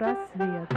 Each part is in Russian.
Психпросвет.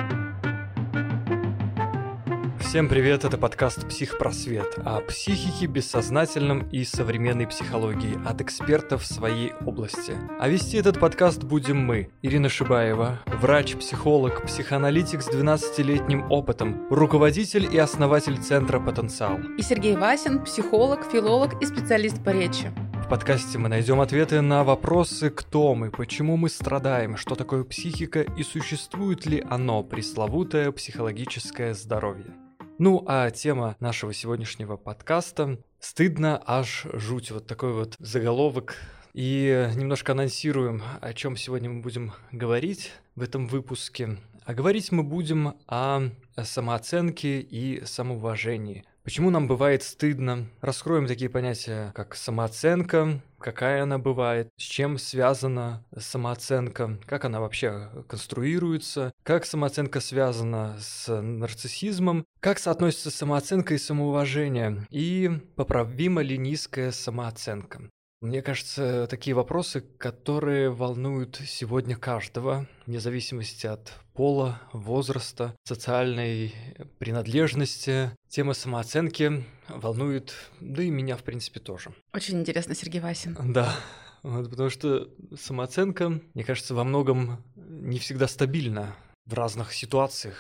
Всем привет, это подкаст «Психпросвет» о психике, бессознательном и современной психологии от экспертов в своей области. А вести этот подкаст будем мы, Ирина Шибаева, врач, психолог, психоаналитик с 12-летним опытом, руководитель и основатель Центра «Потенциал». И Сергей Васин, психолог, филолог и специалист по речи. Подкасте мы найдем ответы на вопросы, кто мы, почему мы страдаем, что такое психика и существует ли оно, пресловутое психологическое здоровье. Ну, а тема нашего сегодняшнего подкаста «Стыдно, аж жуть». Вот такой вот заголовок. И немножко анонсируем, о чем сегодня мы будем говорить в этом выпуске. А говорить мы будем о самооценке и самоуважении – Почему нам бывает стыдно? Раскроем такие понятия, как самооценка, какая она бывает, с чем связана самооценка, как она вообще конструируется, как самооценка связана с нарциссизмом, как соотносится самооценка и самоуважение, и поправима ли низкая самооценка. Мне кажется, такие вопросы, которые волнуют сегодня каждого, вне зависимости от пола, возраста, социальной принадлежности. Тема самооценки волнует, да и меня, в принципе, тоже. Очень интересно, Сергей Васин. Да, вот, потому что самооценка, мне кажется, во многом не всегда стабильна в разных ситуациях,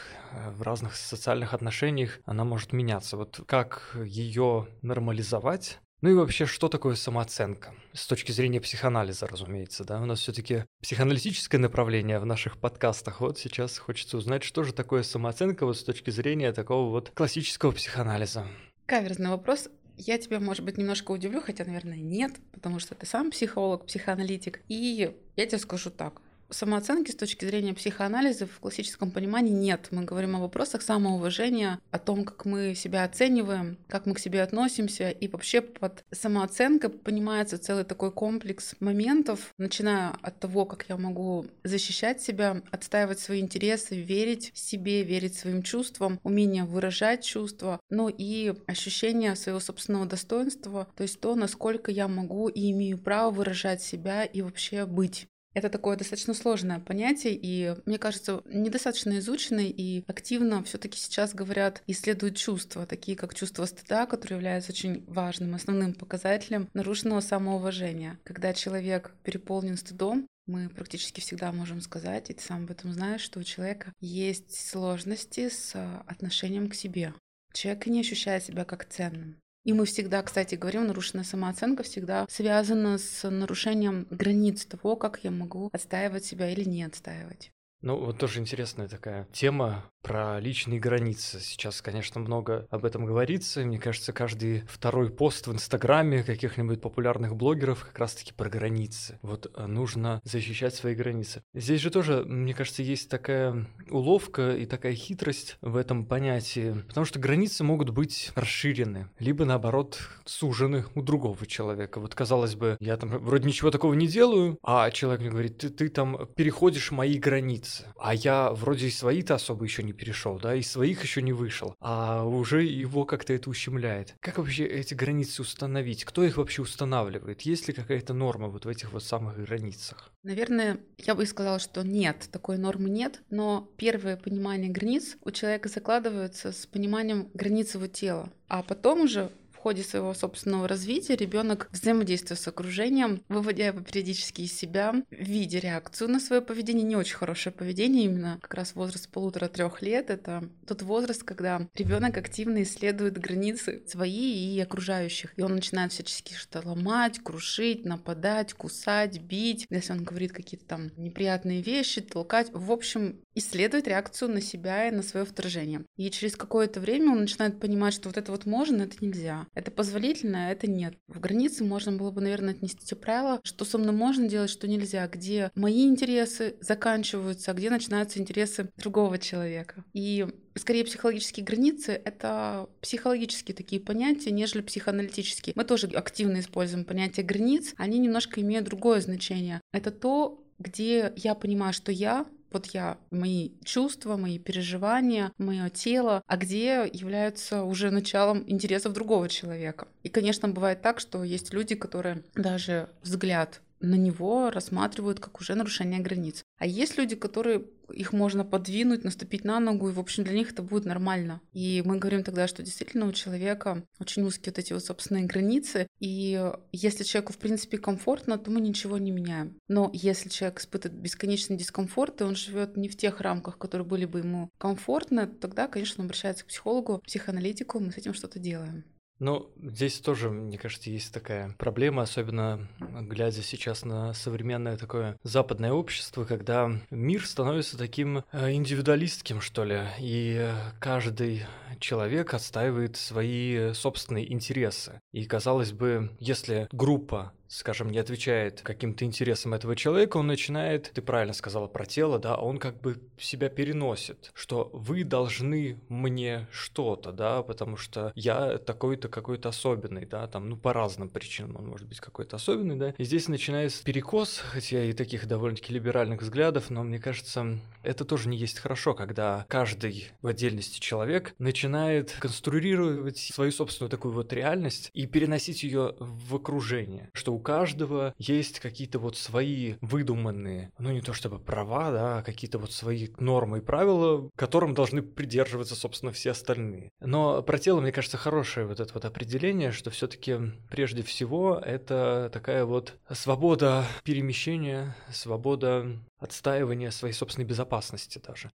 в разных социальных отношениях она может меняться. Вот как ее нормализовать, ну и вообще, что такое самооценка? С точки зрения психоанализа, разумеется, да? У нас все таки психоаналитическое направление в наших подкастах. Вот сейчас хочется узнать, что же такое самооценка вот с точки зрения такого вот классического психоанализа. Каверзный вопрос. Я тебя, может быть, немножко удивлю, хотя, наверное, нет, потому что ты сам психолог, психоаналитик. И я тебе скажу так самооценки с точки зрения психоанализа в классическом понимании нет. Мы говорим о вопросах самоуважения, о том, как мы себя оцениваем, как мы к себе относимся. И вообще под самооценкой понимается целый такой комплекс моментов, начиная от того, как я могу защищать себя, отстаивать свои интересы, верить себе, верить своим чувствам, умение выражать чувства, ну и ощущение своего собственного достоинства, то есть то, насколько я могу и имею право выражать себя и вообще быть. Это такое достаточно сложное понятие, и, мне кажется, недостаточно изученное и активно все таки сейчас говорят, исследуют чувства, такие как чувство стыда, которое является очень важным, основным показателем нарушенного самоуважения. Когда человек переполнен стыдом, мы практически всегда можем сказать, и ты сам об этом знаешь, что у человека есть сложности с отношением к себе. Человек не ощущает себя как ценным. И мы всегда, кстати, говорим, нарушенная самооценка всегда связана с нарушением границ того, как я могу отстаивать себя или не отстаивать. Ну, вот тоже интересная такая тема про личные границы. Сейчас, конечно, много об этом говорится. Мне кажется, каждый второй пост в Инстаграме каких-нибудь популярных блогеров как раз-таки про границы. Вот э, нужно защищать свои границы. Здесь же тоже, мне кажется, есть такая уловка и такая хитрость в этом понятии, потому что границы могут быть расширены, либо наоборот сужены у другого человека. Вот казалось бы, я там вроде ничего такого не делаю, а человек мне говорит, ты, ты там переходишь мои границы границы. А я вроде и свои-то особо еще не перешел, да, и своих еще не вышел, а уже его как-то это ущемляет. Как вообще эти границы установить? Кто их вообще устанавливает? Есть ли какая-то норма вот в этих вот самых границах? Наверное, я бы сказала, что нет, такой нормы нет, но первое понимание границ у человека закладывается с пониманием границ его тела. А потом уже ходе своего собственного развития ребенок взаимодействует с окружением, выводя его периодически из себя, видя реакцию на свое поведение, не очень хорошее поведение, именно как раз возраст полутора-трех лет. Это тот возраст, когда ребенок активно исследует границы свои и окружающих. И он начинает всячески что-то ломать, крушить, нападать, кусать, бить. Если он говорит какие-то там неприятные вещи, толкать. В общем, исследует реакцию на себя и на свое вторжение. И через какое-то время он начинает понимать, что вот это вот можно, это нельзя. Это позволительно, а это нет. В границе можно было бы, наверное, отнести те правила, что со мной можно делать, что нельзя, где мои интересы заканчиваются, а где начинаются интересы другого человека. И скорее психологические границы — это психологические такие понятия, нежели психоаналитические. Мы тоже активно используем понятие границ, они немножко имеют другое значение. Это то, где я понимаю, что я вот я, мои чувства, мои переживания, мое тело, а где являются уже началом интересов другого человека. И, конечно, бывает так, что есть люди, которые даже взгляд на него рассматривают как уже нарушение границ. А есть люди, которые их можно подвинуть, наступить на ногу, и, в общем, для них это будет нормально. И мы говорим тогда, что действительно у человека очень узкие вот эти вот собственные границы, и если человеку, в принципе, комфортно, то мы ничего не меняем. Но если человек испытывает бесконечный дискомфорт, и он живет не в тех рамках, которые были бы ему комфортны, тогда, конечно, он обращается к психологу, психоаналитику, мы с этим что-то делаем. Ну, здесь тоже, мне кажется, есть такая проблема, особенно глядя сейчас на современное такое западное общество, когда мир становится таким э, индивидуалистским, что ли, и каждый человек отстаивает свои собственные интересы. И, казалось бы, если группа скажем, не отвечает каким-то интересам этого человека, он начинает, ты правильно сказала про тело, да, он как бы себя переносит, что вы должны мне что-то, да, потому что я такой-то какой-то особенный, да, там, ну, по разным причинам он может быть какой-то особенный, да, и здесь начинается перекос, хотя и таких довольно-таки либеральных взглядов, но мне кажется, это тоже не есть хорошо, когда каждый в отдельности человек начинает конструировать свою собственную такую вот реальность и переносить ее в окружение, что у каждого есть какие-то вот свои выдуманные, ну не то чтобы права, да, а какие-то вот свои нормы и правила, которым должны придерживаться, собственно, все остальные. Но про тело, мне кажется, хорошее вот это вот определение, что все-таки прежде всего это такая вот свобода перемещения, свобода отстаивания своей собственной безопасности даже.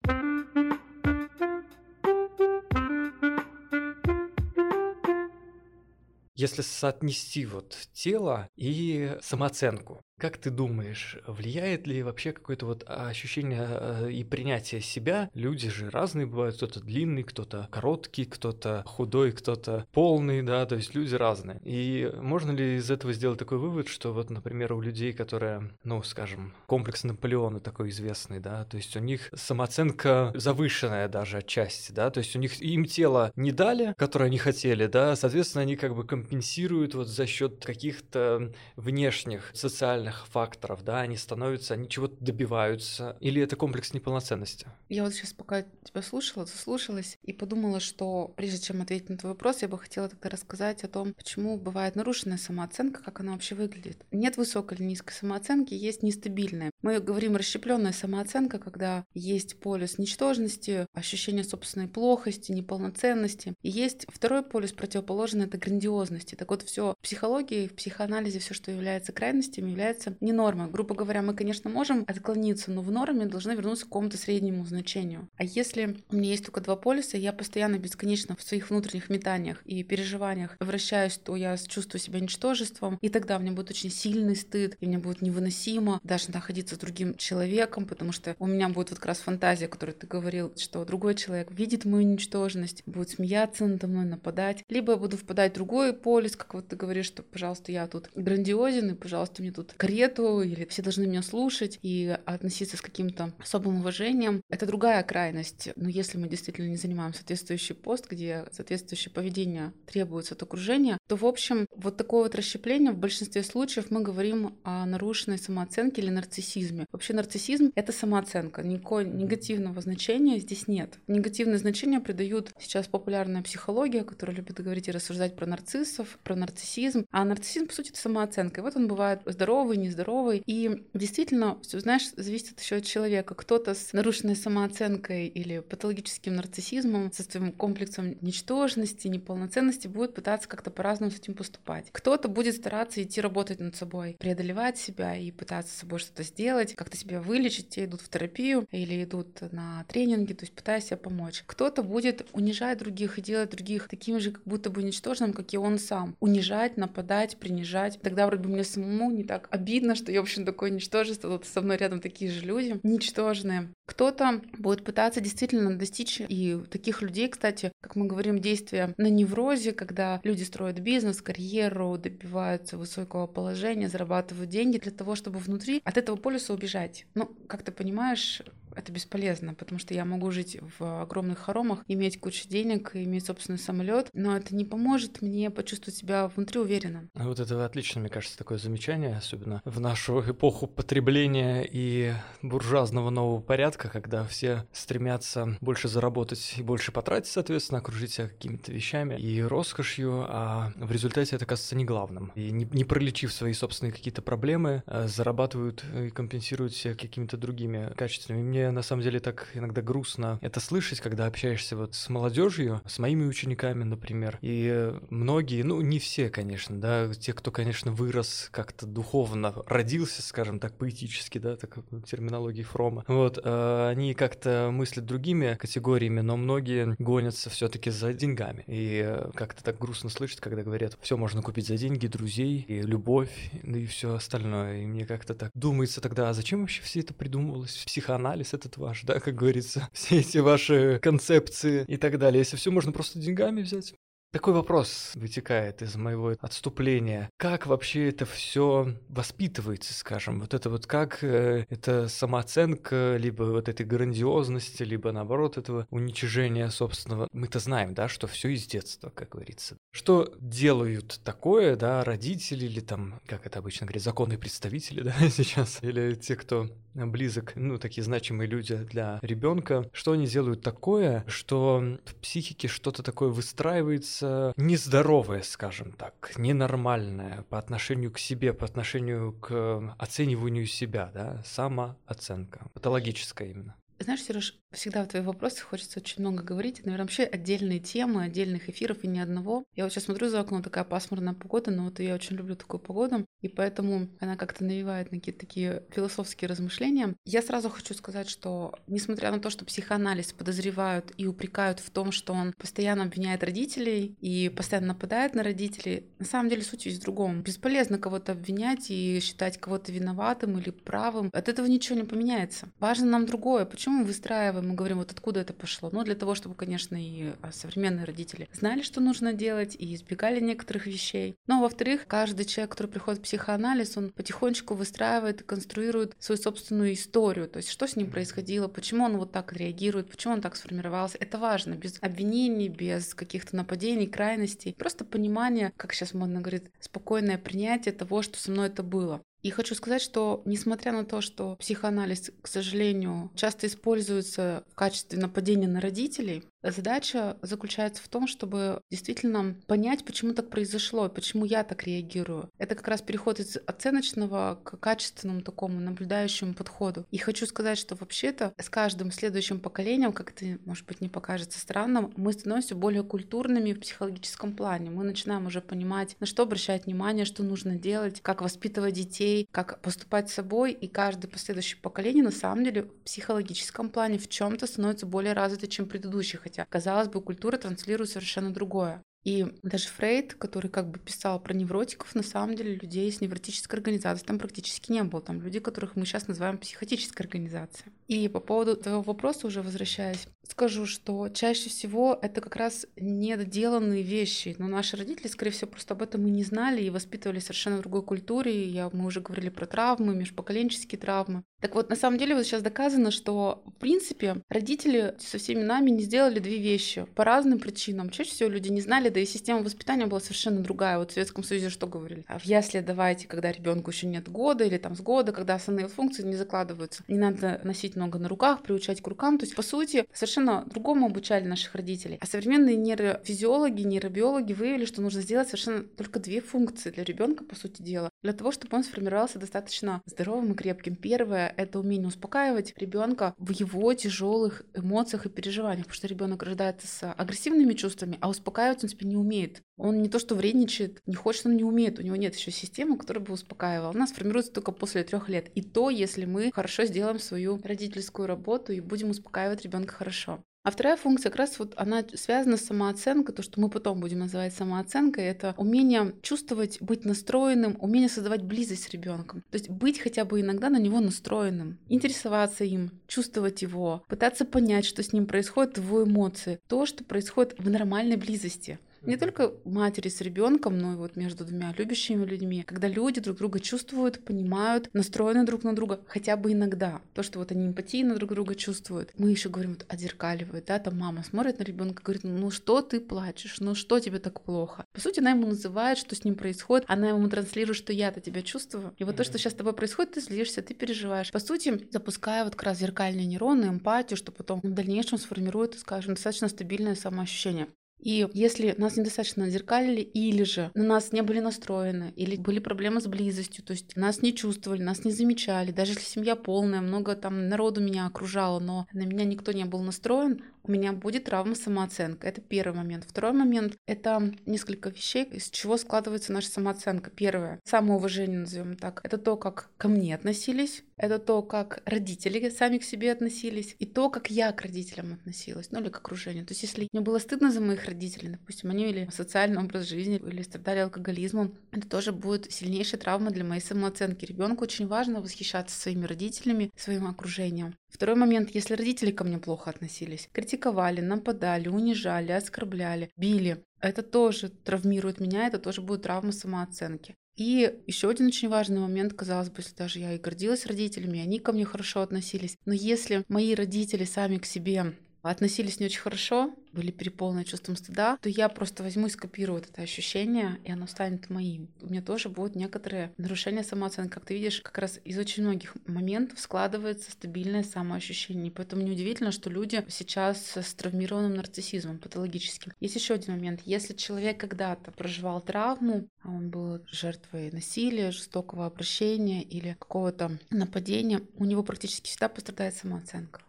Если соотнести вот тело и самооценку, как ты думаешь, влияет ли вообще какое-то вот ощущение э, и принятие себя? Люди же разные бывают, кто-то длинный, кто-то короткий, кто-то худой, кто-то полный, да, то есть люди разные. И можно ли из этого сделать такой вывод, что вот, например, у людей, которые, ну, скажем, комплекс Наполеона такой известный, да, то есть у них самооценка завышенная даже отчасти, да, то есть у них им тело не дали, которое они хотели, да, соответственно, они как бы компенсируют вот за счет каких-то внешних социальных социальных факторов, да, они становятся, они чего-то добиваются, или это комплекс неполноценности? Я вот сейчас пока тебя слушала, заслушалась и подумала, что прежде чем ответить на твой вопрос, я бы хотела тогда рассказать о том, почему бывает нарушенная самооценка, как она вообще выглядит. Нет высокой или низкой самооценки, есть нестабильная. Мы говорим расщепленная самооценка, когда есть полюс ничтожности, ощущение собственной плохости, неполноценности. И есть второй полюс противоположный, это грандиозности. Так вот, все в психологии, в психоанализе, все, что является крайностями, является не нормой. Грубо говоря, мы, конечно, можем отклониться, но в норме должны вернуться к какому-то среднему значению. А если у меня есть только два полюса, я постоянно бесконечно в своих внутренних метаниях и переживаниях вращаюсь, то я чувствую себя ничтожеством, и тогда мне будет очень сильный стыд, и мне будет невыносимо даже находиться с другим человеком, потому что у меня будет вот как раз фантазия, о которой ты говорил, что другой человек видит мою ничтожность, будет смеяться надо мной, нападать, либо я буду впадать в другой полюс, как вот ты говоришь, что, пожалуйста, я тут грандиозен, и, пожалуйста, мне тут карету, или все должны меня слушать и относиться с каким-то особым уважением. Это другая крайность. Но если мы действительно не занимаем соответствующий пост, где соответствующее поведение требуется от окружения, то, в общем, вот такое вот расщепление в большинстве случаев мы говорим о нарушенной самооценке или нарциссизме. Вообще нарциссизм — это самооценка. Никакого негативного значения здесь нет. Негативное значение придают сейчас популярная психология, которая любит говорить и рассуждать про нарциссов, про нарциссизм. А нарциссизм, по сути, это самооценка. И вот он бывает здоровый, здоровый, нездоровый. И действительно, все, знаешь, зависит еще от человека. Кто-то с нарушенной самооценкой или патологическим нарциссизмом, со своим комплексом ничтожности, неполноценности будет пытаться как-то по-разному с этим поступать. Кто-то будет стараться идти работать над собой, преодолевать себя и пытаться с собой что-то сделать, как-то себя вылечить, те идут в терапию или идут на тренинги, то есть пытаясь себе помочь. Кто-то будет унижать других и делать других такими же, как будто бы ничтожным, как и он сам. Унижать, нападать, принижать. Тогда вроде бы мне самому не так обидно, что я, в общем, такое ничтожество, вот со мной рядом такие же люди, ничтожные. Кто-то будет пытаться действительно достичь, и таких людей, кстати, как мы говорим, действия на неврозе, когда люди строят бизнес, карьеру, добиваются высокого положения, зарабатывают деньги для того, чтобы внутри от этого полюса убежать. Ну, как ты понимаешь, это бесполезно, потому что я могу жить в огромных хоромах, иметь кучу денег, иметь собственный самолет, но это не поможет мне почувствовать себя внутри уверенно. Вот это отлично, мне кажется, такое замечание, особенно в нашу эпоху потребления и буржуазного нового порядка, когда все стремятся больше заработать и больше потратить, соответственно, окружить себя какими-то вещами и роскошью, а в результате это кажется не главным. И не, не пролечив свои собственные какие-то проблемы, а зарабатывают и компенсируют себя какими-то другими качествами. Мне на самом деле так иногда грустно это слышать, когда общаешься вот с молодежью, с моими учениками, например. И многие, ну не все, конечно, да, те, кто, конечно, вырос как-то духовно, родился, скажем так, поэтически, да, так терминологии Фрома, вот, э, они как-то мыслят другими категориями, но многие гонятся все-таки за деньгами. И как-то так грустно слышать, когда говорят, все можно купить за деньги, друзей, и любовь, ну и все остальное. И мне как-то так думается тогда, а зачем вообще все это придумывалось? Психоанализ этот ваш, да, как говорится, все эти ваши концепции и так далее. Если все можно просто деньгами взять, такой вопрос вытекает из моего отступления. Как вообще это все воспитывается, скажем? Вот это вот как э, это самооценка, либо вот этой грандиозности, либо наоборот этого уничижения собственного. Мы-то знаем, да, что все из детства, как говорится. Что делают такое, да, родители или там, как это обычно говорят, законные представители, да, сейчас, или те, кто близок, ну, такие значимые люди для ребенка, что они делают такое, что в психике что-то такое выстраивается нездоровое, скажем так, ненормальное по отношению к себе, по отношению к оцениванию себя, да, самооценка, патологическая именно. Знаешь, Сереж, всегда в твои вопросы хочется очень много говорить. Наверное, вообще отдельные темы, отдельных эфиров и ни одного. Я вот сейчас смотрю за окно, такая пасмурная погода, но вот я очень люблю такую погоду, и поэтому она как-то навевает на какие-то такие философские размышления. Я сразу хочу сказать, что несмотря на то, что психоанализ подозревают и упрекают в том, что он постоянно обвиняет родителей и постоянно нападает на родителей, на самом деле суть весь в другом. Бесполезно кого-то обвинять и считать кого-то виноватым или правым. От этого ничего не поменяется. Важно нам другое. Почему мы выстраиваем, мы говорим, вот откуда это пошло? Ну, для того, чтобы, конечно, и а, современные родители знали, что нужно делать, и избегали некоторых вещей. Но, во-вторых, каждый человек, который приходит в психоанализ, он потихонечку выстраивает и конструирует свою собственную историю, то есть что с ним происходило, почему он вот так реагирует, почему он так сформировался. Это важно, без обвинений, без каких-то нападений, крайностей. Просто понимание, как сейчас модно говорит, спокойное принятие того, что со мной это было. И хочу сказать, что несмотря на то, что психоанализ, к сожалению, часто используется в качестве нападения на родителей, Задача заключается в том, чтобы действительно понять, почему так произошло, почему я так реагирую. Это как раз переход из оценочного к качественному такому наблюдающему подходу. И хочу сказать, что вообще-то с каждым следующим поколением, как это, может быть, не покажется странным, мы становимся более культурными в психологическом плане. Мы начинаем уже понимать, на что обращать внимание, что нужно делать, как воспитывать детей, как поступать с собой. И каждое последующее поколение на самом деле в психологическом плане в чем-то становится более развито, чем предыдущее хотя, казалось бы, культура транслирует совершенно другое. И даже Фрейд, который как бы писал про невротиков, на самом деле людей с невротической организацией там практически не было. Там люди, которых мы сейчас называем психотической организацией. И по поводу твоего вопроса, уже возвращаясь, скажу, что чаще всего это как раз недоделанные вещи. Но наши родители, скорее всего, просто об этом и не знали и воспитывали совершенно в другой культуре. Я, мы уже говорили про травмы, межпоколенческие травмы. Так вот, на самом деле, вот сейчас доказано, что, в принципе, родители со всеми нами не сделали две вещи по разным причинам. Чаще всего люди не знали, да и система воспитания была совершенно другая. Вот в Советском Союзе что говорили? А в ясли давайте, когда ребенку еще нет года или там с года, когда основные функции не закладываются. Не надо носить много на руках, приучать к рукам. То есть, по сути, совершенно другому обучали наших родителей. А современные нейрофизиологи, нейробиологи выявили, что нужно сделать совершенно только две функции для ребенка, по сути дела, для того, чтобы он сформировался достаточно здоровым и крепким. Первое это умение успокаивать ребенка в его тяжелых эмоциях и переживаниях, потому что ребенок рождается с агрессивными чувствами, а успокаивать он себя не умеет. Он не то что вредничает, не хочет, он не умеет. У него нет еще системы, которая бы успокаивала. У нас формируется только после трех лет. И то, если мы хорошо сделаем свою родительскую работу и будем успокаивать ребенка хорошо. А вторая функция как раз вот она связана с самооценкой, то, что мы потом будем называть самооценкой, это умение чувствовать, быть настроенным, умение создавать близость с ребенком. То есть быть хотя бы иногда на него настроенным, интересоваться им, чувствовать его, пытаться понять, что с ним происходит, его эмоции, то, что происходит в нормальной близости. Не только матери с ребенком, но и вот между двумя любящими людьми, когда люди друг друга чувствуют, понимают, настроены друг на друга, хотя бы иногда. То, что вот они эмпатийно друг друга чувствуют. Мы еще говорим, вот отзеркаливают, да, там мама смотрит на ребенка, говорит, ну что ты плачешь, ну что тебе так плохо? По сути, она ему называет, что с ним происходит, она ему транслирует, что я-то тебя чувствую. И вот то, что сейчас с тобой происходит, ты злишься, ты переживаешь. По сути, запуская вот как раз зеркальные нейроны, эмпатию, что потом в дальнейшем сформирует, скажем, достаточно стабильное самоощущение. И если нас недостаточно зеркалили, или же на нас не были настроены, или были проблемы с близостью, то есть нас не чувствовали, нас не замечали, даже если семья полная, много там народу меня окружало, но на меня никто не был настроен, у меня будет травма самооценка. Это первый момент. Второй момент — это несколько вещей, из чего складывается наша самооценка. Первое — самоуважение, назовем так. Это то, как ко мне относились, это то, как родители сами к себе относились, и то, как я к родителям относилась, ну или к окружению. То есть если мне было стыдно за моих родителей, допустим, они вели социальный образ жизни или страдали алкоголизмом, это тоже будет сильнейшая травма для моей самооценки. Ребенку очень важно восхищаться своими родителями, своим окружением. Второй момент, если родители ко мне плохо относились, критиковали, нападали, унижали, оскорбляли, били, это тоже травмирует меня, это тоже будет травма самооценки. И еще один очень важный момент, казалось бы, если даже я и гордилась родителями, они ко мне хорошо относились. Но если мои родители сами к себе относились не очень хорошо, были переполнены чувством стыда, то я просто возьму и скопирую вот это ощущение, и оно станет моим. У меня тоже будут некоторые нарушения самооценки. Как ты видишь, как раз из очень многих моментов складывается стабильное самоощущение. Поэтому неудивительно, что люди сейчас с травмированным нарциссизмом патологическим. Есть еще один момент. Если человек когда-то проживал травму, а он был жертвой насилия, жестокого обращения или какого-то нападения, у него практически всегда пострадает самооценка.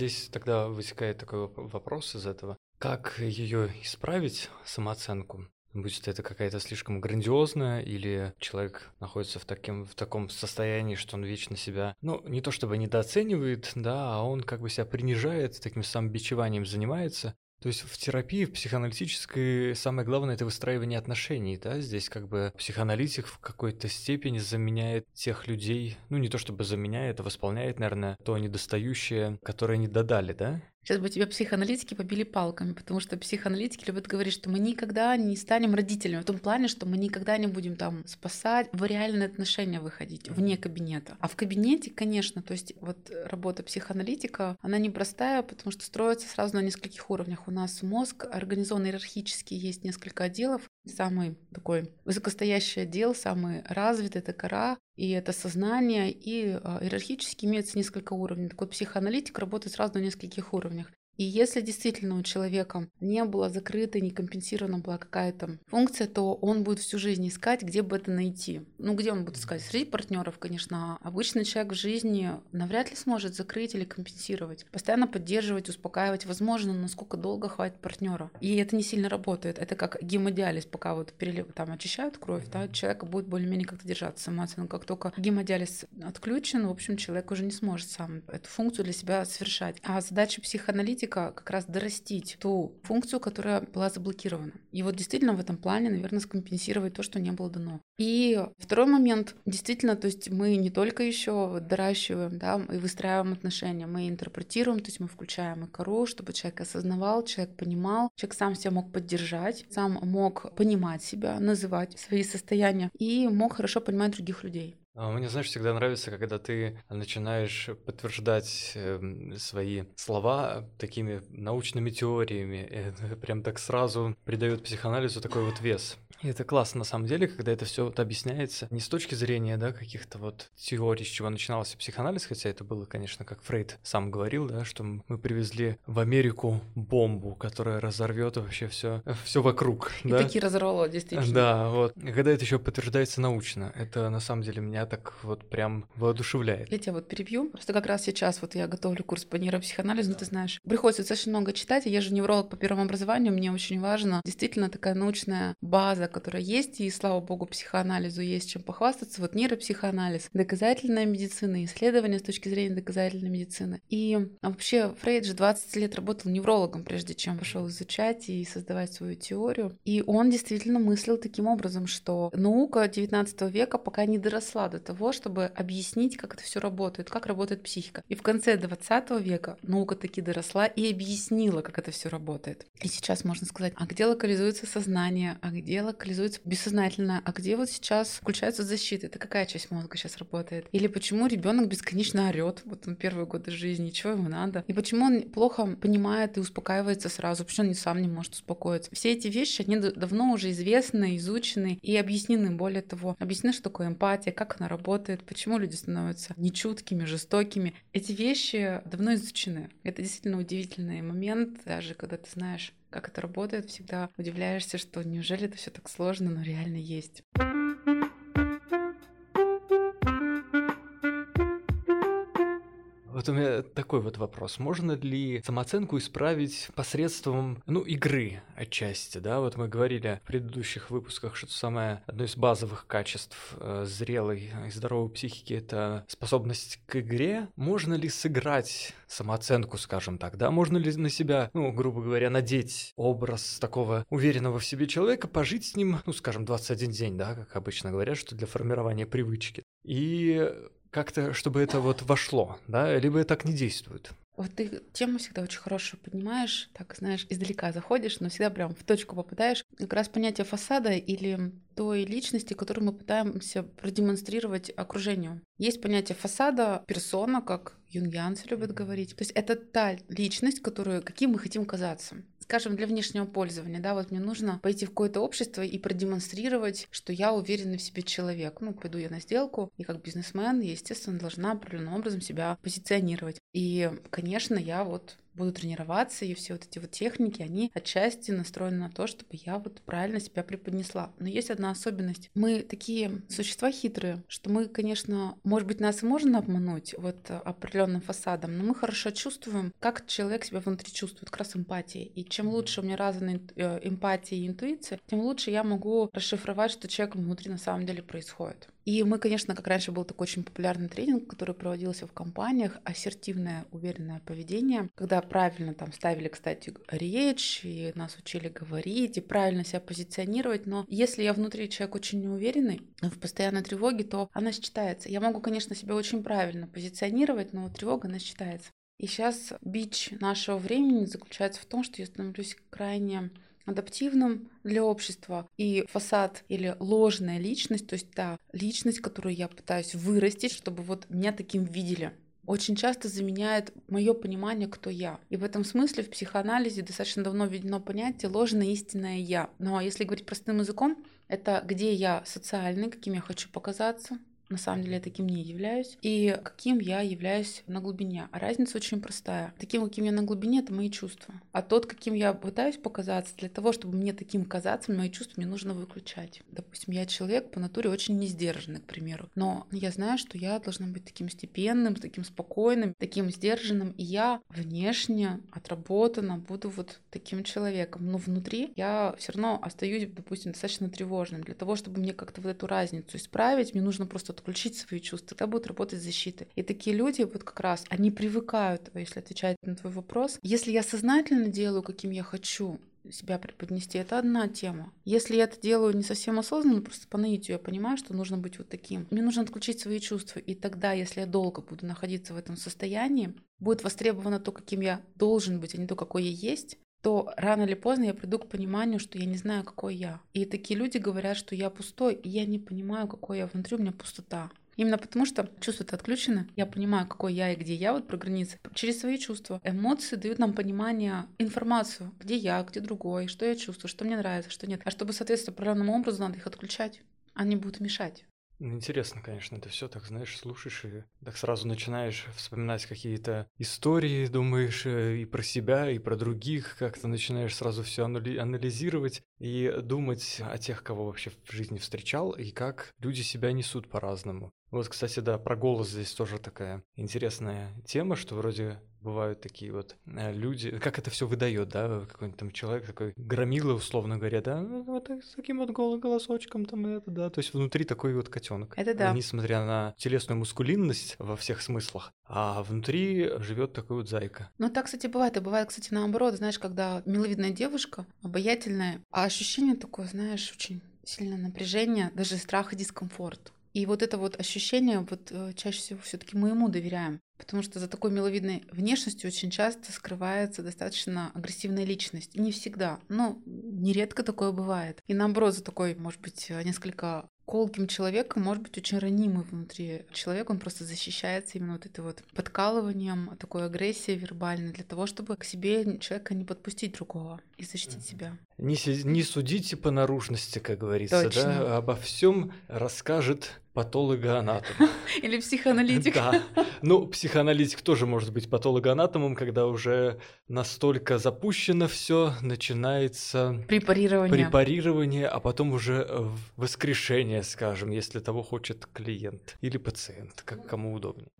Здесь тогда вытекает такой вопрос из этого. Как ее исправить, самооценку? Будет это какая-то слишком грандиозная, или человек находится в, таким, в таком состоянии, что он вечно себя, ну, не то чтобы недооценивает, да, а он как бы себя принижает, таким самобичеванием занимается, то есть в терапии, в психоаналитической, самое главное это выстраивание отношений, да, здесь как бы психоаналитик в какой-то степени заменяет тех людей, ну не то чтобы заменяет, а восполняет, наверное, то недостающее, которое не додали, да? Сейчас бы тебя психоаналитики побили палками, потому что психоаналитики любят говорить, что мы никогда не станем родителями, в том плане, что мы никогда не будем там спасать, в реальные отношения выходить, вне кабинета. А в кабинете, конечно, то есть вот работа психоаналитика, она непростая, потому что строится сразу на нескольких уровнях. У нас мозг организован иерархически, есть несколько отделов. Самый такой высокостоящий отдел, самый развитый — это кора, и это сознание, и а, иерархически имеется несколько уровней. Так вот, психоаналитик работает сразу на нескольких уровнях. И если действительно у человека не было закрыто, не компенсирована была какая-то функция, то он будет всю жизнь искать, где бы это найти. Ну, где он будет искать? Среди партнеров, конечно. Обычный человек в жизни навряд ли сможет закрыть или компенсировать. Постоянно поддерживать, успокаивать. Возможно, насколько долго хватит партнера. И это не сильно работает. Это как гемодиализ, пока вот перелив, там очищают кровь, да, человек будет более-менее как-то держаться самооценка. Как только гемодиализ отключен, в общем, человек уже не сможет сам эту функцию для себя совершать. А задача психоаналитика практика как раз дорастить ту функцию, которая была заблокирована. И вот действительно в этом плане, наверное, скомпенсировать то, что не было дано. И второй момент, действительно, то есть мы не только еще доращиваем, да, и выстраиваем отношения, мы интерпретируем, то есть мы включаем и кору, чтобы человек осознавал, человек понимал, человек сам себя мог поддержать, сам мог понимать себя, называть свои состояния и мог хорошо понимать других людей. А мне, знаешь, всегда нравится, когда ты начинаешь подтверждать эм, свои слова такими научными теориями. Это прям так сразу придает психоанализу такой вот вес. И это классно на самом деле, когда это все вот объясняется не с точки зрения, да, каких-то вот теорий, с чего начинался психоанализ, хотя это было, конечно, как Фрейд сам говорил, да, что мы привезли в Америку бомбу, которая разорвет вообще все, все вокруг. И да? таки разорвало, действительно. Да, вот. И когда это еще подтверждается научно, это на самом деле меня так вот прям воодушевляет. Я тебя вот перебью. Просто как раз сейчас вот я готовлю курс по нейропсихоанализу, да. ты знаешь. Приходится достаточно много читать, я же невролог по первому образованию, мне очень важно действительно такая научная база, которая есть, и, слава богу, психоанализу есть чем похвастаться. Вот нейропсихоанализ, доказательная медицина, исследования с точки зрения доказательной медицины. И а вообще Фрейд же 20 лет работал неврологом, прежде чем пошел изучать и создавать свою теорию. И он действительно мыслил таким образом, что наука 19 века пока не доросла до того, чтобы объяснить, как это все работает, как работает психика. И в конце 20 века наука таки доросла и объяснила, как это все работает. И сейчас можно сказать, а где локализуется сознание, а где локализуется бессознательное, а где вот сейчас включается защита, это какая часть мозга сейчас работает? Или почему ребенок бесконечно орет, вот он первые годы жизни, чего ему надо? И почему он плохо понимает и успокаивается сразу, почему он сам не может успокоиться? Все эти вещи, они давно уже известны, изучены и объяснены. Более того, объяснены, что такое эмпатия, как она работает, почему люди становятся нечуткими, жестокими. Эти вещи давно изучены. Это действительно удивительный момент, даже когда ты знаешь, как это работает, всегда удивляешься, что неужели это все так сложно, но реально есть. Вот у меня такой вот вопрос. Можно ли самооценку исправить посредством, ну, игры отчасти, да? Вот мы говорили в предыдущих выпусках, что самое одно из базовых качеств э, зрелой и здоровой психики — это способность к игре. Можно ли сыграть самооценку, скажем так, да? Можно ли на себя, ну, грубо говоря, надеть образ такого уверенного в себе человека, пожить с ним, ну, скажем, 21 день, да, как обычно говорят, что для формирования привычки. И как-то, чтобы это вот вошло, да, либо так не действует. Вот ты тему всегда очень хорошую поднимаешь, так, знаешь, издалека заходишь, но всегда прям в точку попадаешь. Как раз понятие фасада или той личности, которую мы пытаемся продемонстрировать окружению. Есть понятие фасада, персона, как юнгианцы любят говорить. То есть это та личность, которую, каким мы хотим казаться скажем, для внешнего пользования, да, вот мне нужно пойти в какое-то общество и продемонстрировать, что я уверенный в себе человек. Ну, пойду я на сделку, и как бизнесмен, я, естественно, должна определенным образом себя позиционировать. И, конечно, я вот буду тренироваться, и все вот эти вот техники, они отчасти настроены на то, чтобы я вот правильно себя преподнесла. Но есть одна особенность. Мы такие существа хитрые, что мы, конечно, может быть, нас можно обмануть вот определенным фасадом, но мы хорошо чувствуем, как человек себя внутри чувствует, как раз эмпатия. И чем лучше у меня развита э, эмпатия и интуиция, тем лучше я могу расшифровать, что человек внутри на самом деле происходит. И мы, конечно, как раньше был такой очень популярный тренинг, который проводился в компаниях, ассертивное, уверенное поведение, когда правильно там ставили, кстати, речь, и нас учили говорить, и правильно себя позиционировать, но если я внутри человек очень неуверенный, в постоянной тревоге, то она считается. Я могу, конечно, себя очень правильно позиционировать, но тревога, она считается. И сейчас бич нашего времени заключается в том, что я становлюсь крайне адаптивным для общества. И фасад или ложная личность, то есть та личность, которую я пытаюсь вырастить, чтобы вот меня таким видели очень часто заменяет мое понимание, кто я. И в этом смысле в психоанализе достаточно давно введено понятие ложное истинное я. Но если говорить простым языком, это где я социальный, каким я хочу показаться, на самом деле я таким не являюсь, и каким я являюсь на глубине. А разница очень простая. Таким, каким я на глубине, это мои чувства. А тот, каким я пытаюсь показаться, для того, чтобы мне таким казаться, мои чувства мне нужно выключать. Допустим, я человек по натуре очень несдержанный, к примеру. Но я знаю, что я должна быть таким степенным, таким спокойным, таким сдержанным, и я внешне отработана буду вот таким человеком. Но внутри я все равно остаюсь, допустим, достаточно тревожным. Для того, чтобы мне как-то вот эту разницу исправить, мне нужно просто отключить свои чувства, тогда будет работать защита. И такие люди вот как раз, они привыкают, если отвечать на твой вопрос. Если я сознательно делаю, каким я хочу, себя преподнести, это одна тема. Если я это делаю не совсем осознанно, просто по наитию я понимаю, что нужно быть вот таким. Мне нужно отключить свои чувства, и тогда, если я долго буду находиться в этом состоянии, будет востребовано то, каким я должен быть, а не то, какой я есть, то рано или поздно я приду к пониманию, что я не знаю, какой я. И такие люди говорят, что я пустой, и я не понимаю, какой я внутри, у меня пустота. Именно потому, что чувства-то отключены. Я понимаю, какой я и где я, вот про границы. Через свои чувства. Эмоции дают нам понимание, информацию, где я, где другой, что я чувствую, что мне нравится, что нет. А чтобы соответствовать определенному образу, надо их отключать. Они будут мешать. Ну, интересно, конечно, это все так, знаешь, слушаешь и так сразу начинаешь вспоминать какие-то истории, думаешь э, и про себя, и про других, как-то начинаешь сразу все анализировать и думать о тех, кого вообще в жизни встречал, и как люди себя несут по-разному. Вот, кстати, да, про голос здесь тоже такая интересная тема, что вроде бывают такие вот э, люди, как это все выдает, да, какой-нибудь там человек такой громила, условно говоря, да, ну, вот с таким вот голосочком там это, да, то есть внутри такой вот котенок. Это да. Несмотря на телесную мускулинность во всех смыслах, а внутри живет такой вот зайка. Ну так, кстати, бывает, и бывает, кстати, наоборот, знаешь, когда миловидная девушка, обаятельная, а ощущение такое, знаешь, очень сильное напряжение, даже страх и дискомфорт. И вот это вот ощущение, вот э, чаще всего все-таки мы ему доверяем. Потому что за такой миловидной внешностью очень часто скрывается достаточно агрессивная личность. Не всегда, но нередко такое бывает. И наоборот, за такой, может быть, несколько колким человеком может быть очень ранимый внутри человек, он просто защищается именно вот это вот подкалыванием, такой агрессией вербальной для того, чтобы к себе человека не подпустить другого и защитить себя. Не, не судите по наружности, как говорится, Точно. да, обо всем расскажет патологоанатом. Или психоаналитик. Да. Ну, психоаналитик тоже может быть патологоанатомом, когда уже настолько запущено все, начинается препарирование. препарирование, а потом уже воскрешение, скажем, если того хочет клиент или пациент, как кому удобнее.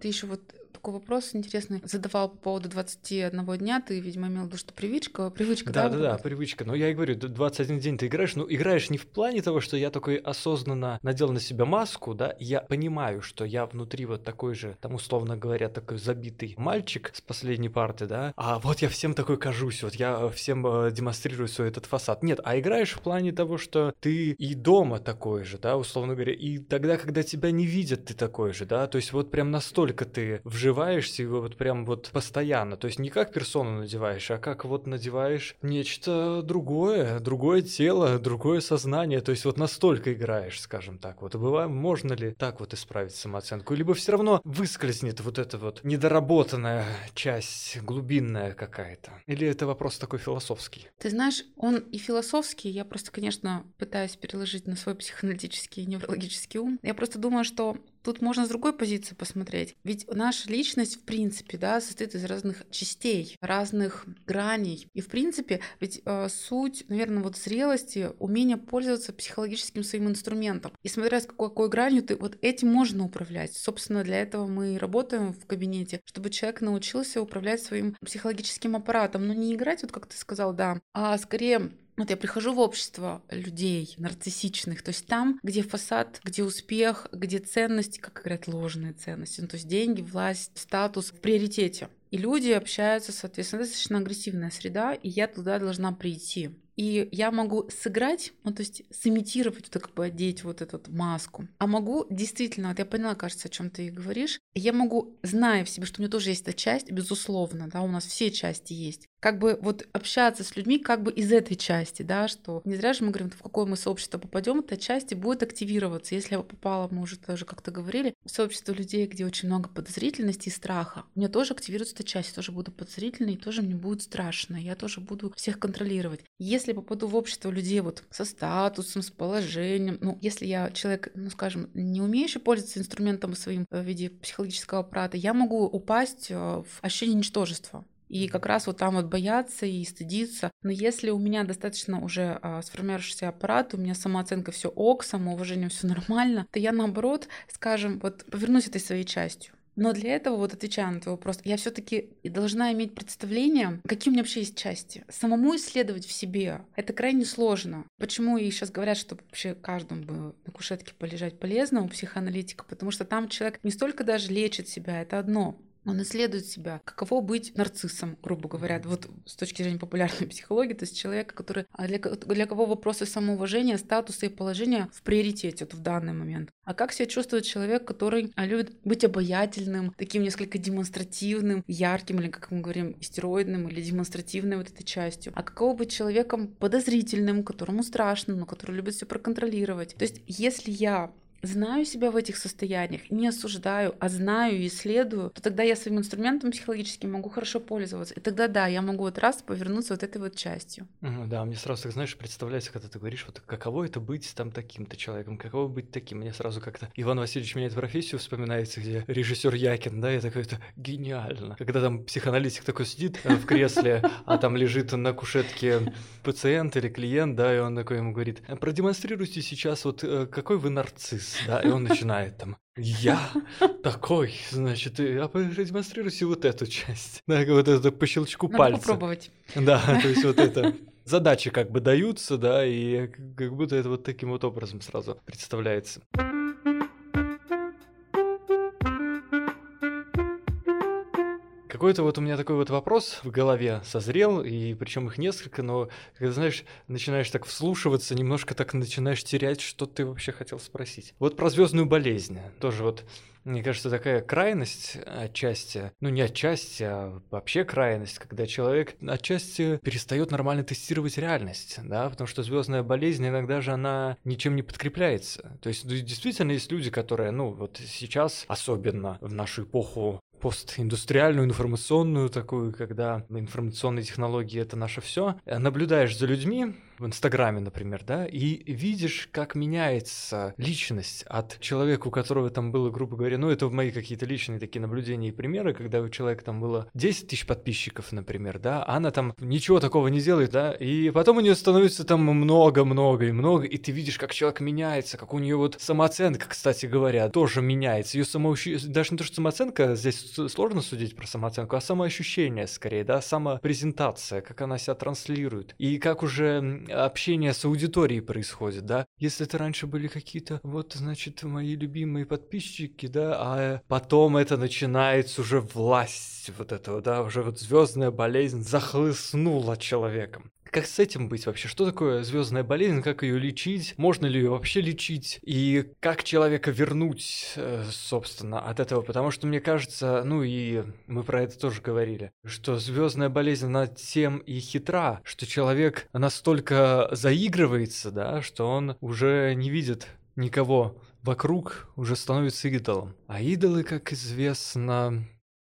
Ты еще вот такой вопрос интересный задавал по поводу 21 дня. Ты, видимо, имел в виду, что привычка, привычка, да? Да, да, да, привычка. Но я и говорю, 21 день ты играешь, ну, играешь не в плане того, что я такой осознанно надел на себя маску, да, я понимаю, что я внутри вот такой же, там, условно говоря, такой забитый мальчик с последней парты, да, а вот я всем такой кажусь, вот я всем э, демонстрирую свой этот фасад. Нет, а играешь в плане того, что ты и дома такой же, да, условно говоря, и тогда, когда тебя не видят, ты такой же, да, то есть вот прям настолько ты вживаешься вживаешься его вот прям вот постоянно. То есть не как персону надеваешь, а как вот надеваешь нечто другое, другое тело, другое сознание. То есть вот настолько играешь, скажем так. Вот бывает, можно ли так вот исправить самооценку? Либо все равно выскользнет вот эта вот недоработанная часть, глубинная какая-то? Или это вопрос такой философский? Ты знаешь, он и философский. Я просто, конечно, пытаюсь переложить на свой психоаналитический и неврологический ум. Я просто думаю, что Тут можно с другой позиции посмотреть. Ведь наша личность, в принципе, да, состоит из разных частей, разных граней. И, в принципе, ведь э, суть, наверное, вот зрелости, умение пользоваться психологическим своим инструментом. И смотря с какой, какой гранью ты, вот этим можно управлять. Собственно, для этого мы работаем в кабинете, чтобы человек научился управлять своим психологическим аппаратом. Но не играть, вот как ты сказал, да, а скорее вот я прихожу в общество людей нарциссичных, то есть там, где фасад, где успех, где ценности, как говорят, ложные ценности, ну, то есть деньги, власть, статус в приоритете. И люди общаются, соответственно, достаточно агрессивная среда, и я туда должна прийти. И я могу сыграть, ну то есть сымитировать, вот как бы одеть вот эту вот маску. А могу действительно, вот я поняла, кажется, о чем ты говоришь, я могу, зная в себе, что у меня тоже есть эта часть, безусловно, да, у нас все части есть, как бы вот общаться с людьми как бы из этой части, да, что не зря же мы говорим, в какое мы сообщество попадем, эта часть будет активироваться. Если я попала, мы уже тоже как-то говорили, в сообщество людей, где очень много подозрительности и страха, у меня тоже активируется эта часть, я тоже буду подозрительной, и тоже мне будет страшно, я тоже буду всех контролировать. Если попаду в общество людей вот со статусом, с положением, ну, если я человек, ну, скажем, не умеющий пользоваться инструментом своим в виде психологического аппарата, я могу упасть э, в ощущение ничтожества. И как раз вот там вот бояться и стыдиться. Но если у меня достаточно уже а, сформировавшийся аппарат, у меня самооценка все ок, самоуважение все нормально, то я наоборот, скажем, вот повернусь этой своей частью. Но для этого, вот отвечая на твой вопрос, я все-таки должна иметь представление, какие у меня вообще есть части. Самому исследовать в себе это крайне сложно. Почему и сейчас говорят, что вообще каждому бы на кушетке полежать полезно у психоаналитика, потому что там человек не столько даже лечит себя, это одно он исследует себя, каково быть нарциссом, грубо говоря, вот с точки зрения популярной психологии, то есть человека, который а, для, для кого вопросы самоуважения, статуса и положения в приоритете вот в данный момент. А как себя чувствует человек, который а, любит быть обаятельным, таким несколько демонстративным, ярким, или, как мы говорим, стероидным или демонстративной вот этой частью. А каково быть человеком подозрительным, которому страшно, но который любит все проконтролировать. То есть, если я знаю себя в этих состояниях, не осуждаю, а знаю и исследую, то тогда я своим инструментом психологическим могу хорошо пользоваться. И тогда да, я могу вот раз повернуться вот этой вот частью. Да, мне сразу, знаешь, представляется, когда ты говоришь, вот каково это быть там таким-то человеком, каково быть таким. Мне сразу как-то Иван Васильевич меняет профессию, вспоминается, где режиссер Якин, да, я такой, это гениально. Когда там психоаналитик такой сидит э, в кресле, а там лежит на кушетке пациент или клиент, да, и он такой ему говорит, продемонстрируйте сейчас вот э, какой вы нарцисс да, и он начинает там я такой, значит, я продемонстрируйте вот эту часть. Да, вот это по щелчку Надо пальца. попробовать. Да, то есть вот это задачи как бы даются, да, и как будто это вот таким вот образом сразу представляется. Какой-то вот у меня такой вот вопрос в голове созрел, и причем их несколько, но когда, знаешь, начинаешь так вслушиваться, немножко так начинаешь терять, что ты вообще хотел спросить. Вот про звездную болезнь. Тоже вот мне кажется, такая крайность отчасти, ну не отчасти, а вообще крайность, когда человек отчасти перестает нормально тестировать реальность, да, потому что звездная болезнь иногда же она ничем не подкрепляется. То есть действительно есть люди, которые, ну вот сейчас, особенно в нашу эпоху постиндустриальную, информационную такую, когда информационные технологии это наше все. Наблюдаешь за людьми, в Инстаграме, например, да, и видишь, как меняется личность от человека, у которого там было, грубо говоря, ну, это мои какие-то личные такие наблюдения и примеры, когда у человека там было 10 тысяч подписчиков, например, да, она там ничего такого не делает, да, и потом у нее становится там много-много и много, и ты видишь, как человек меняется, как у нее вот самооценка, кстати говоря, тоже меняется, ее самоощущение, даже не то, что самооценка, здесь сложно судить про самооценку, а самоощущение скорее, да, самопрезентация, как она себя транслирует, и как уже общение с аудиторией происходит, да. Если это раньше были какие-то, вот, значит, мои любимые подписчики, да, а потом это начинается уже власть вот этого, да, уже вот звездная болезнь захлыстнула человеком. Как с этим быть вообще? Что такое звездная болезнь? Как ее лечить? Можно ли ее вообще лечить? И как человека вернуть, э, собственно, от этого? Потому что мне кажется, ну и мы про это тоже говорили, что звездная болезнь, она тем и хитра, что человек настолько заигрывается, да, что он уже не видит никого вокруг, уже становится идолом. А идолы, как известно,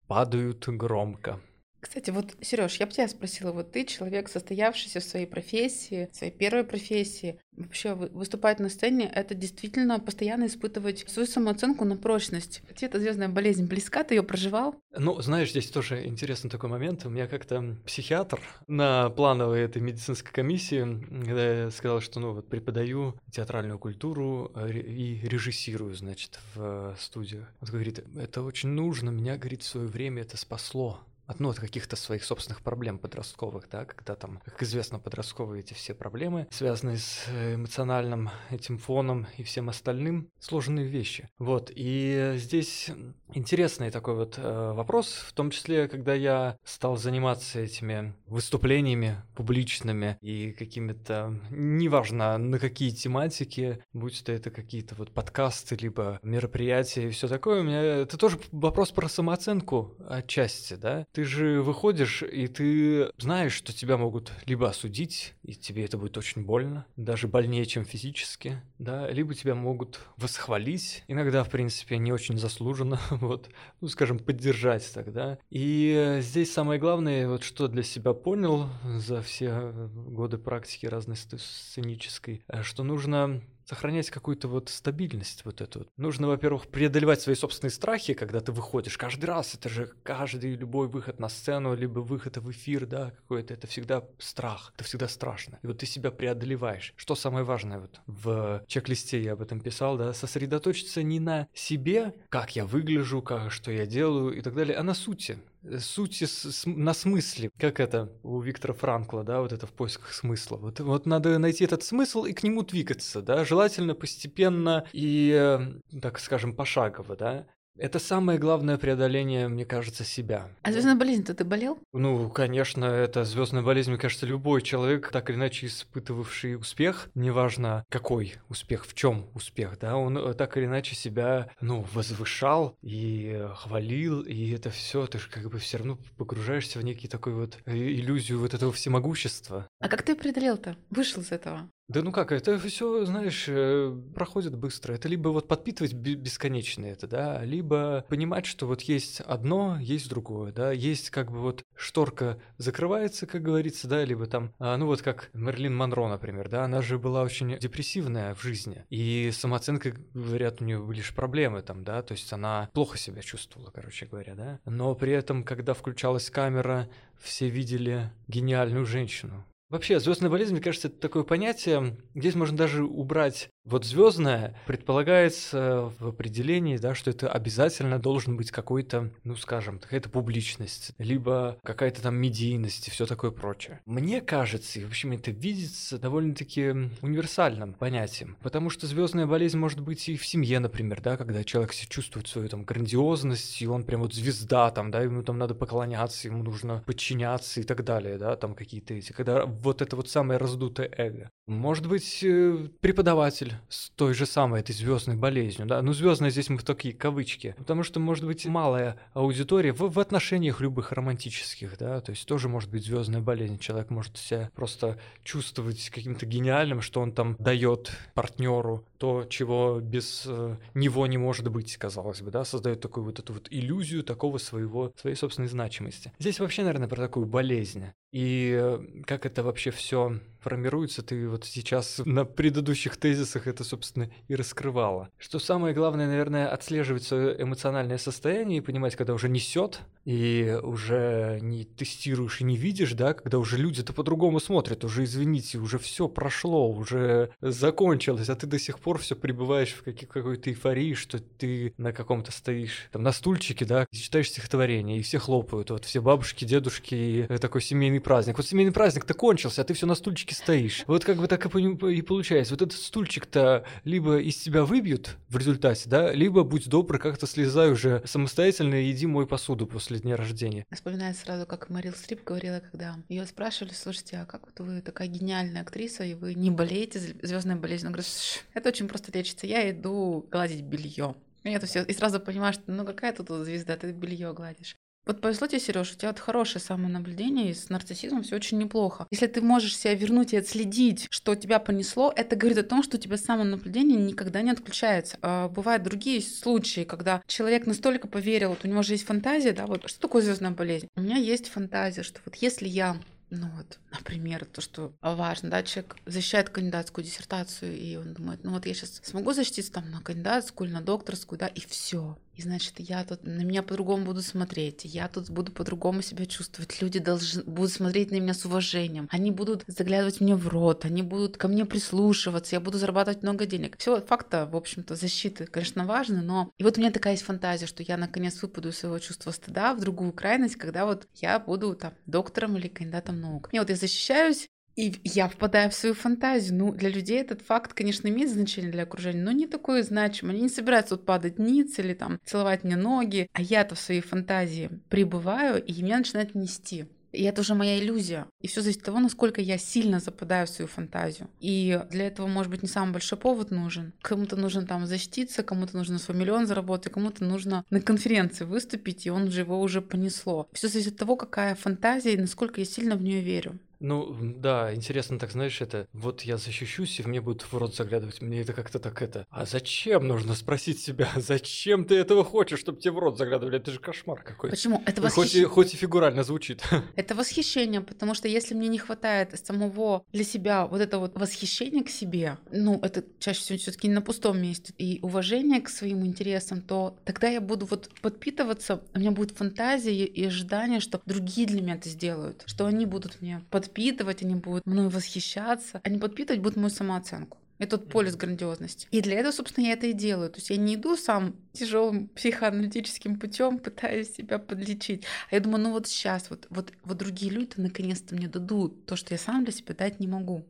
падают громко. Кстати, вот, Сереж, я бы тебя спросила, вот ты человек, состоявшийся в своей профессии, в своей первой профессии, вообще выступать на сцене, это действительно постоянно испытывать свою самооценку на прочность. Тебе эта звездная болезнь близка, ты ее проживал? Ну, знаешь, здесь тоже интересный такой момент. У меня как-то психиатр на плановой этой медицинской комиссии, когда я сказал, что ну вот преподаю театральную культуру э, и режиссирую, значит, в студию. Он говорит, это очень нужно, меня, говорит, в свое время это спасло от, ну, от каких-то своих собственных проблем подростковых, да, когда там, как известно, подростковые эти все проблемы, связанные с э, эмоциональным этим фоном и всем остальным, сложные вещи. Вот, и здесь интересный такой вот э, вопрос, в том числе, когда я стал заниматься этими выступлениями публичными и какими-то, неважно на какие тематики, будь то это какие-то вот подкасты, либо мероприятия и все такое, у меня это тоже вопрос про самооценку отчасти, да, ты же выходишь, и ты знаешь, что тебя могут либо осудить, и тебе это будет очень больно, даже больнее, чем физически, да, либо тебя могут восхвалить, иногда, в принципе, не очень заслуженно, вот, ну, скажем, поддержать тогда. И здесь самое главное, вот что для себя понял за все годы практики разной сценической, что нужно сохранять какую-то вот стабильность вот эту. Нужно, во-первых, преодолевать свои собственные страхи, когда ты выходишь. Каждый раз это же каждый любой выход на сцену, либо выход в эфир, да, какой-то, это всегда страх, это всегда страшно. И вот ты себя преодолеваешь. Что самое важное вот в чек-листе я об этом писал, да, сосредоточиться не на себе, как я выгляжу, как, что я делаю и так далее, а на сути сути с, на смысле, как это у Виктора Франкла, да, вот это в поисках смысла. Вот, вот надо найти этот смысл и к нему двигаться, да, желательно постепенно и, э, так скажем, пошагово, да. Это самое главное преодоление, мне кажется, себя. А звездная болезнь-то ты болел? Ну, конечно, это звездная болезнь, мне кажется, любой человек, так или иначе испытывавший успех, неважно какой успех, в чем успех, да, он э, так или иначе себя, ну, возвышал и хвалил, и это все, ты же как бы все равно погружаешься в некий такой вот э, иллюзию вот этого всемогущества. А как ты преодолел-то? Вышел из этого? Да ну как, это все, знаешь, э, проходит быстро. Это либо вот подпитывать бесконечно это, да, либо понимать, что вот есть одно, есть другое, да, есть как бы вот шторка закрывается, как говорится, да, либо там, а, ну вот как Мерлин Монро, например, да, она же была очень депрессивная в жизни, и самооценка, говорят, у нее были лишь проблемы там, да, то есть она плохо себя чувствовала, короче говоря, да, но при этом, когда включалась камера, все видели гениальную женщину, Вообще, звездная болезнь, мне кажется, это такое понятие. Здесь можно даже убрать Вот звездное предполагается в определении, да, что это обязательно должен быть какой-то, ну скажем, какая-то публичность, либо какая-то там медийность и все такое прочее. Мне кажется, и в общем это видится довольно-таки универсальным понятием, потому что звездная болезнь может быть и в семье, например, да, когда человек чувствует свою там грандиозность, и он прям вот звезда там, да, ему там надо поклоняться, ему нужно подчиняться и так далее, да, там какие-то эти, когда вот это вот самое раздутое эго. Может быть, э, преподаватель с той же самой этой звездной болезнью, да, ну звездная здесь мы в такие кавычки, потому что может быть малая аудитория в, в отношениях любых романтических, да, то есть тоже может быть звездная болезнь, человек может себя просто чувствовать каким-то гениальным, что он там дает партнеру то, чего без э, него не может быть, казалось бы, да, создает такую вот эту вот иллюзию такого своего, своей собственной значимости. Здесь вообще, наверное, про такую болезнь. И э, как это вообще все формируется, ты вот сейчас на предыдущих тезисах это, собственно, и раскрывала. Что самое главное, наверное, отслеживать свое эмоциональное состояние и понимать, когда уже несет, и уже не тестируешь и не видишь, да, когда уже люди-то по-другому смотрят, уже, извините, уже все прошло, уже закончилось, а ты до сих пор все пребываешь в какой-то эйфории, что ты на каком-то стоишь, там, на стульчике, да, читаешь стихотворение, и все хлопают, вот все бабушки, дедушки, и такой семейный праздник. Вот семейный праздник-то кончился, а ты все на стульчике стоишь. Вот как бы так и получается. Вот этот стульчик-то либо из тебя выбьют в результате, да, либо, будь добр, как-то слезай уже самостоятельно и иди мой посуду после дня рождения. Вспоминается сразу, как Марил Стрип говорила, когда ее спрашивали, слушайте, а как вот вы такая гениальная актриса, и вы не болеете звездной болезнью? Она говорит, это очень просто лечится. Я иду гладить белье. Это все. И сразу понимаешь, что ну какая тут звезда, ты белье гладишь. Вот повезло тебе, Сереж, у тебя вот хорошее самонаблюдение, и с нарциссизмом все очень неплохо. Если ты можешь себя вернуть и отследить, что тебя понесло, это говорит о том, что у тебя самонаблюдение никогда не отключается. А бывают другие случаи, когда человек настолько поверил, вот у него же есть фантазия, да, вот что такое звездная болезнь? У меня есть фантазия, что вот если я ну вот, например, то, что важно, да, человек защищает кандидатскую диссертацию, и он думает, ну вот я сейчас смогу защититься там на кандидатскую или на докторскую, да, и все. И значит, я тут на меня по-другому буду смотреть, я тут буду по-другому себя чувствовать. Люди должны будут смотреть на меня с уважением. Они будут заглядывать мне в рот, они будут ко мне прислушиваться, я буду зарабатывать много денег. Все факта, в общем-то, защиты, конечно, важны, но и вот у меня такая есть фантазия, что я наконец выпаду из своего чувства стыда в другую крайность, когда вот я буду там доктором или кандидатом наук. И вот я защищаюсь, и я впадаю в свою фантазию. Ну, для людей этот факт, конечно, имеет значение для окружения, но не такое значимое. Они не собираются вот падать ниц или там целовать мне ноги, а я-то в своей фантазии пребываю, и меня начинает нести. И это уже моя иллюзия. И все зависит от того, насколько я сильно западаю в свою фантазию. И для этого, может быть, не самый большой повод нужен. Кому-то нужно там защититься, кому-то нужно свой миллион заработать, кому-то нужно на конференции выступить, и он же его уже понесло. Все зависит от того, какая фантазия и насколько я сильно в нее верю. Ну, да, интересно, так знаешь, это вот я защищусь, и мне будут в рот заглядывать. Мне это как-то так это. А зачем? Нужно спросить себя, зачем ты этого хочешь, чтобы тебе в рот заглядывали? Это же кошмар какой-то. Почему? Это восхищение. Хоть, и, хоть и фигурально звучит. Это восхищение, потому что если мне не хватает самого для себя вот это вот восхищение к себе, ну, это чаще всего все-таки не на пустом месте, и уважение к своим интересам, то тогда я буду вот подпитываться, у меня будет фантазия и ожидание, что другие для меня это сделают, что они будут мне под подпитывать, они будут мной восхищаться, они подпитывать будут мою самооценку. Этот полюс грандиозности. И для этого, собственно, я это и делаю. То есть я не иду сам тяжелым психоаналитическим путем, пытаюсь себя подлечить. А я думаю, ну вот сейчас, вот, вот, вот другие люди наконец-то мне дадут то, что я сам для себя дать не могу.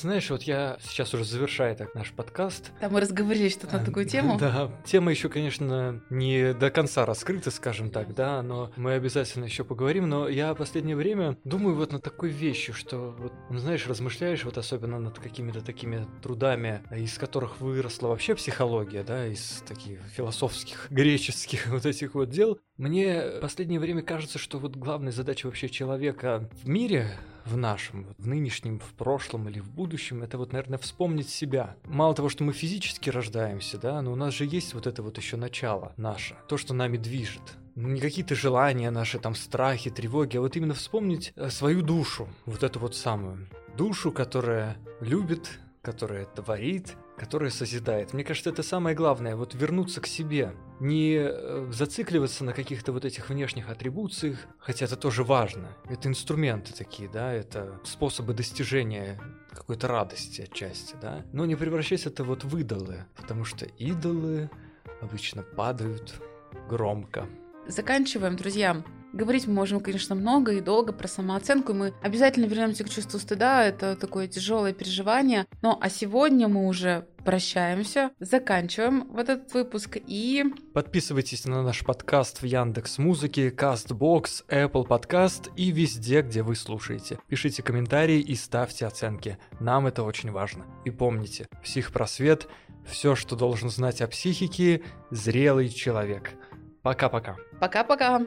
Знаешь, вот я сейчас уже завершаю так наш подкаст. Да, мы разговорились что-то на такую тему. Да, тема еще, конечно, не до конца раскрыта, скажем так, да, но мы обязательно еще поговорим. Но я в последнее время думаю вот над такой вещью, что вот, ну, знаешь, размышляешь вот особенно над какими-то такими трудами, из которых выросла вообще психология, да, из таких философских, греческих вот этих вот дел. Мне в последнее время кажется, что вот главная задача вообще человека в мире в нашем, в нынешнем, в прошлом или в будущем, это вот, наверное, вспомнить себя. Мало того, что мы физически рождаемся, да, но у нас же есть вот это вот еще начало наше, то, что нами движет. Не какие-то желания наши, там, страхи, тревоги, а вот именно вспомнить э, свою душу, вот эту вот самую. Душу, которая любит, которая творит, которое созидает. Мне кажется, это самое главное, вот вернуться к себе, не э, зацикливаться на каких-то вот этих внешних атрибуциях, хотя это тоже важно. Это инструменты такие, да, это способы достижения какой-то радости отчасти, да. Но не превращать это вот в идолы, потому что идолы обычно падают громко. Заканчиваем, друзья. Говорить мы можем, конечно, много и долго про самооценку. Мы обязательно вернемся к чувству стыда. Это такое тяжелое переживание. Но а сегодня мы уже прощаемся, заканчиваем вот этот выпуск и... Подписывайтесь на наш подкаст в Яндекс Музыке, Castbox, Apple Podcast и везде, где вы слушаете. Пишите комментарии и ставьте оценки. Нам это очень важно. И помните, психпросвет – все, что должен знать о психике, зрелый человек. Пока-пока. Пока-пока.